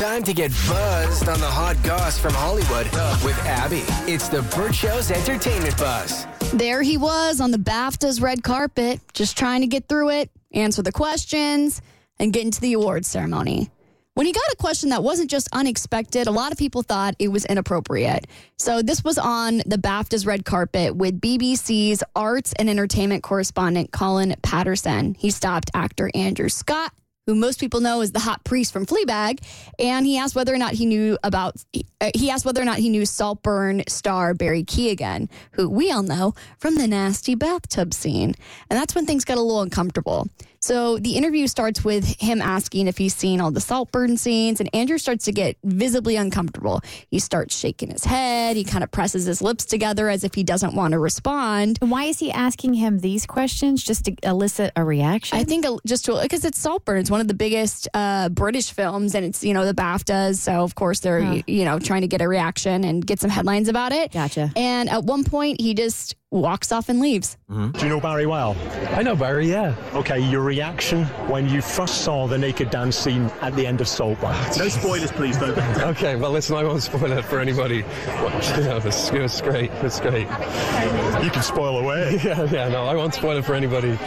Time to get buzzed on the hot goss from Hollywood with Abby. It's the Burt Show's entertainment buzz. There he was on the BAFTA's red carpet, just trying to get through it, answer the questions, and get into the awards ceremony. When he got a question that wasn't just unexpected, a lot of people thought it was inappropriate. So, this was on the BAFTA's red carpet with BBC's arts and entertainment correspondent Colin Paterson. He stopped actor Andrew Scott who most people know as the hot priest from Fleabag, and he asked whether or not he knew about. He asked whether or not he knew Saltburn star Barry Keoghan, who we all know from the nasty bathtub scene, and that's when things got a little uncomfortable. So the interview starts with him asking if he's seen all the Saltburn scenes, and Andrew starts to get visibly uncomfortable. He starts shaking his head. He kind of presses his lips together as if he doesn't want to respond. Why is he asking him these questions just to elicit a reaction? I think uh, just because it's Saltburn, it's one of the biggest uh, British films, and it's you know the BAFTAs, so of course they're huh. you know trying to get a reaction and get some headlines about it. Gotcha. And at one point, he just walks off and leaves. Mm-hmm. Do you know Barry well? I know Barry, yeah. Okay, your reaction when you first saw the naked dance scene at the end of Saltburn. no spoilers, please, though. okay, well, listen, I won't spoil it for anybody. You know, it's, it's great. It's great. You can spoil away. yeah, yeah, no, I won't spoil it for anybody.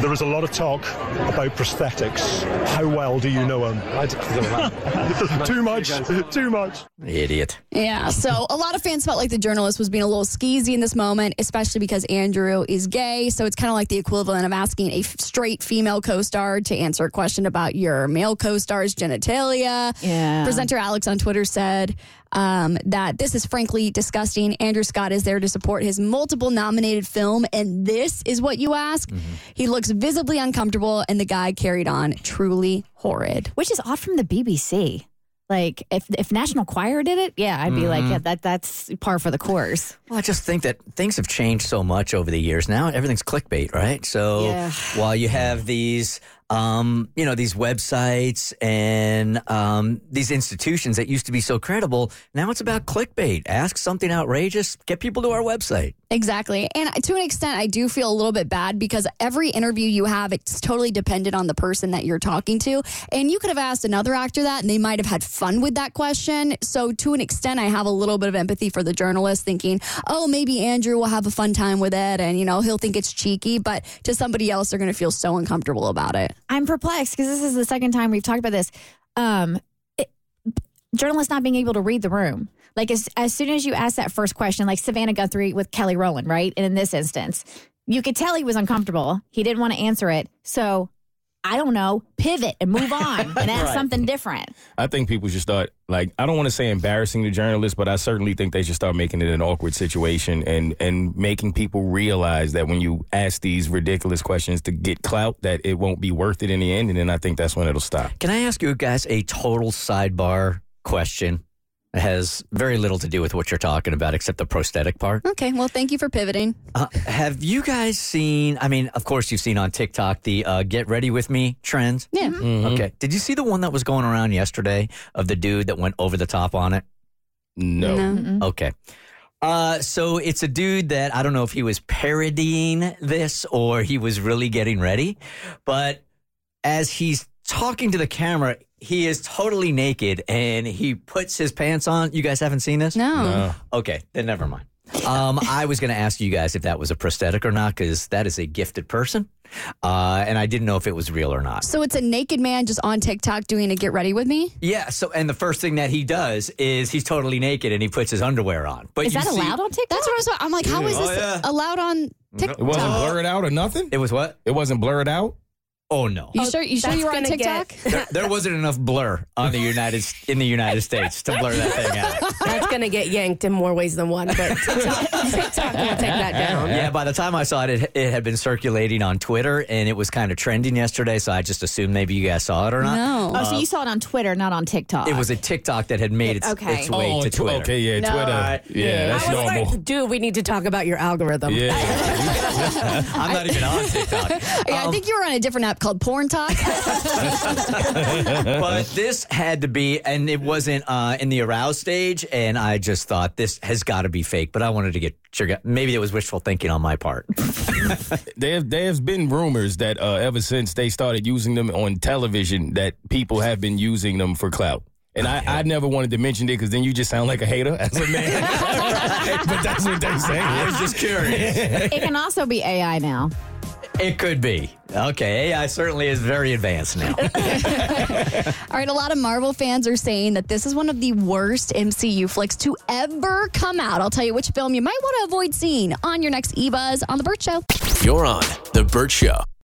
There was a lot of talk about prosthetics. How well do you know them? I don't too much. Too much. Idiot. Yeah, so a lot of fans felt like the journalist was being a little skeezy in this moment, especially especially because Andrew is gay. So it's kind of like the equivalent of asking a straight female co star to answer a question about your male co star's genitalia. Yeah. Presenter Alex on Twitter said um, that this is frankly disgusting. Andrew Scott is there to support his multiple nominated film, and this is what you ask. Mm-hmm. He looks visibly uncomfortable, and the guy carried on truly horrid. Which is odd from the BBC. Like if if National Enquirer did it, yeah, I'd be mm-hmm. like, yeah, that that's par for the course. Well, I just think that things have changed so much over the years. Now everything's clickbait, right? So yeah. while you have these um, you know, these websites and um, these institutions that used to be so credible. Now it's about clickbait. Ask something outrageous, get people to our website. Exactly. And to an extent, I do feel a little bit bad because every interview you have, it's totally dependent on the person that you're talking to. And you could have asked another actor that and they might have had fun with that question. So to an extent, I have a little bit of empathy for the journalist thinking, oh, maybe Andrew will have a fun time with it and, you know, he'll think it's cheeky. But to somebody else, they're going to feel so uncomfortable about it. I'm perplexed because this is the second time we've talked about this. Um, it, journalists not being able to read the room. Like as as soon as you ask that first question, like Savannah Guthrie with Kelly Rowland, right? And in this instance, you could tell he was uncomfortable. He didn't want to answer it. So I don't know, pivot and move on and ask right. something different. I think people should start like I don't want to say embarrassing the journalists, but I certainly think they should start making it an awkward situation and and making people realize that when you ask these ridiculous questions to get clout, that it won't be worth it in the end, and then I think that's when it'll stop. Can I ask you guys a total sidebar question? It has very little to do with what you're talking about except the prosthetic part. Okay, well, thank you for pivoting. Uh, have you guys seen? I mean, of course, you've seen on TikTok the uh, "Get Ready with Me" trends. Yeah. Mm-hmm. mm-hmm. Okay. Did you see the one that was going around yesterday of the dude that went over the top on it? No. no. Okay. Uh, so it's a dude that I don't know if he was parodying this or he was really getting ready, but as he's talking to the camera, he is totally naked and he puts his pants on. You guys haven't seen this? No. no. Okay, then never mind. Um, I was going to ask you guys if that was a prosthetic or not because that is a gifted person, uh, and I didn't know if it was real or not. So it's a naked man just on TikTok doing a get ready with me. Yeah. So, and the first thing that he does is he's totally naked and he puts his underwear on. But Is you that see- allowed on TikTok? That's what I was. I'm like, how is Oh, this yeah. allowed on TikTok? It wasn't blurred out or nothing. It was what? It wasn't blurred out. Oh no. You sure? You sure you were on TikTok? get- There, there wasn't enough blur on the United in the United States to blur that thing out. That's going to get yanked in more ways than one, but TikTok, TikTok will take that down. Yeah, by the time I saw it, it, it had been circulating on Twitter and it was kind of trending yesterday. So I just assumed maybe you guys saw it or not. No. Oh, so you uh, saw it on Twitter, not on TikTok. It was a TikTok that had made its, Okay. its way oh, to Twitter. Okay, yeah, No. Twitter. Yeah, that's I was normal. like, dude, we need to talk about your algorithm. yeah. I'm not even on TikTok. Yeah, I um, think you were on a different app called Porn Talk. but this had to be, and it wasn't uh, in the aroused stage. And I just thought this has got to be fake. But I wanted to get sure. Maybe it was wishful thinking on my part. there, there's been rumors that uh, ever since they started using them on television, that people have been using them for clout. And I, I never wanted to mention it because then you just sound like a hater as a man. but that's what they say. I was just curious. it can also be AI now. It could be. Okay, AI certainly is very advanced now. All right, a lot of Marvel fans are saying that this is one of the worst MCU flicks to ever come out. I'll tell you which film you might want to avoid seeing on your next eBuzz on The Burt Show. You're on The Burt Show.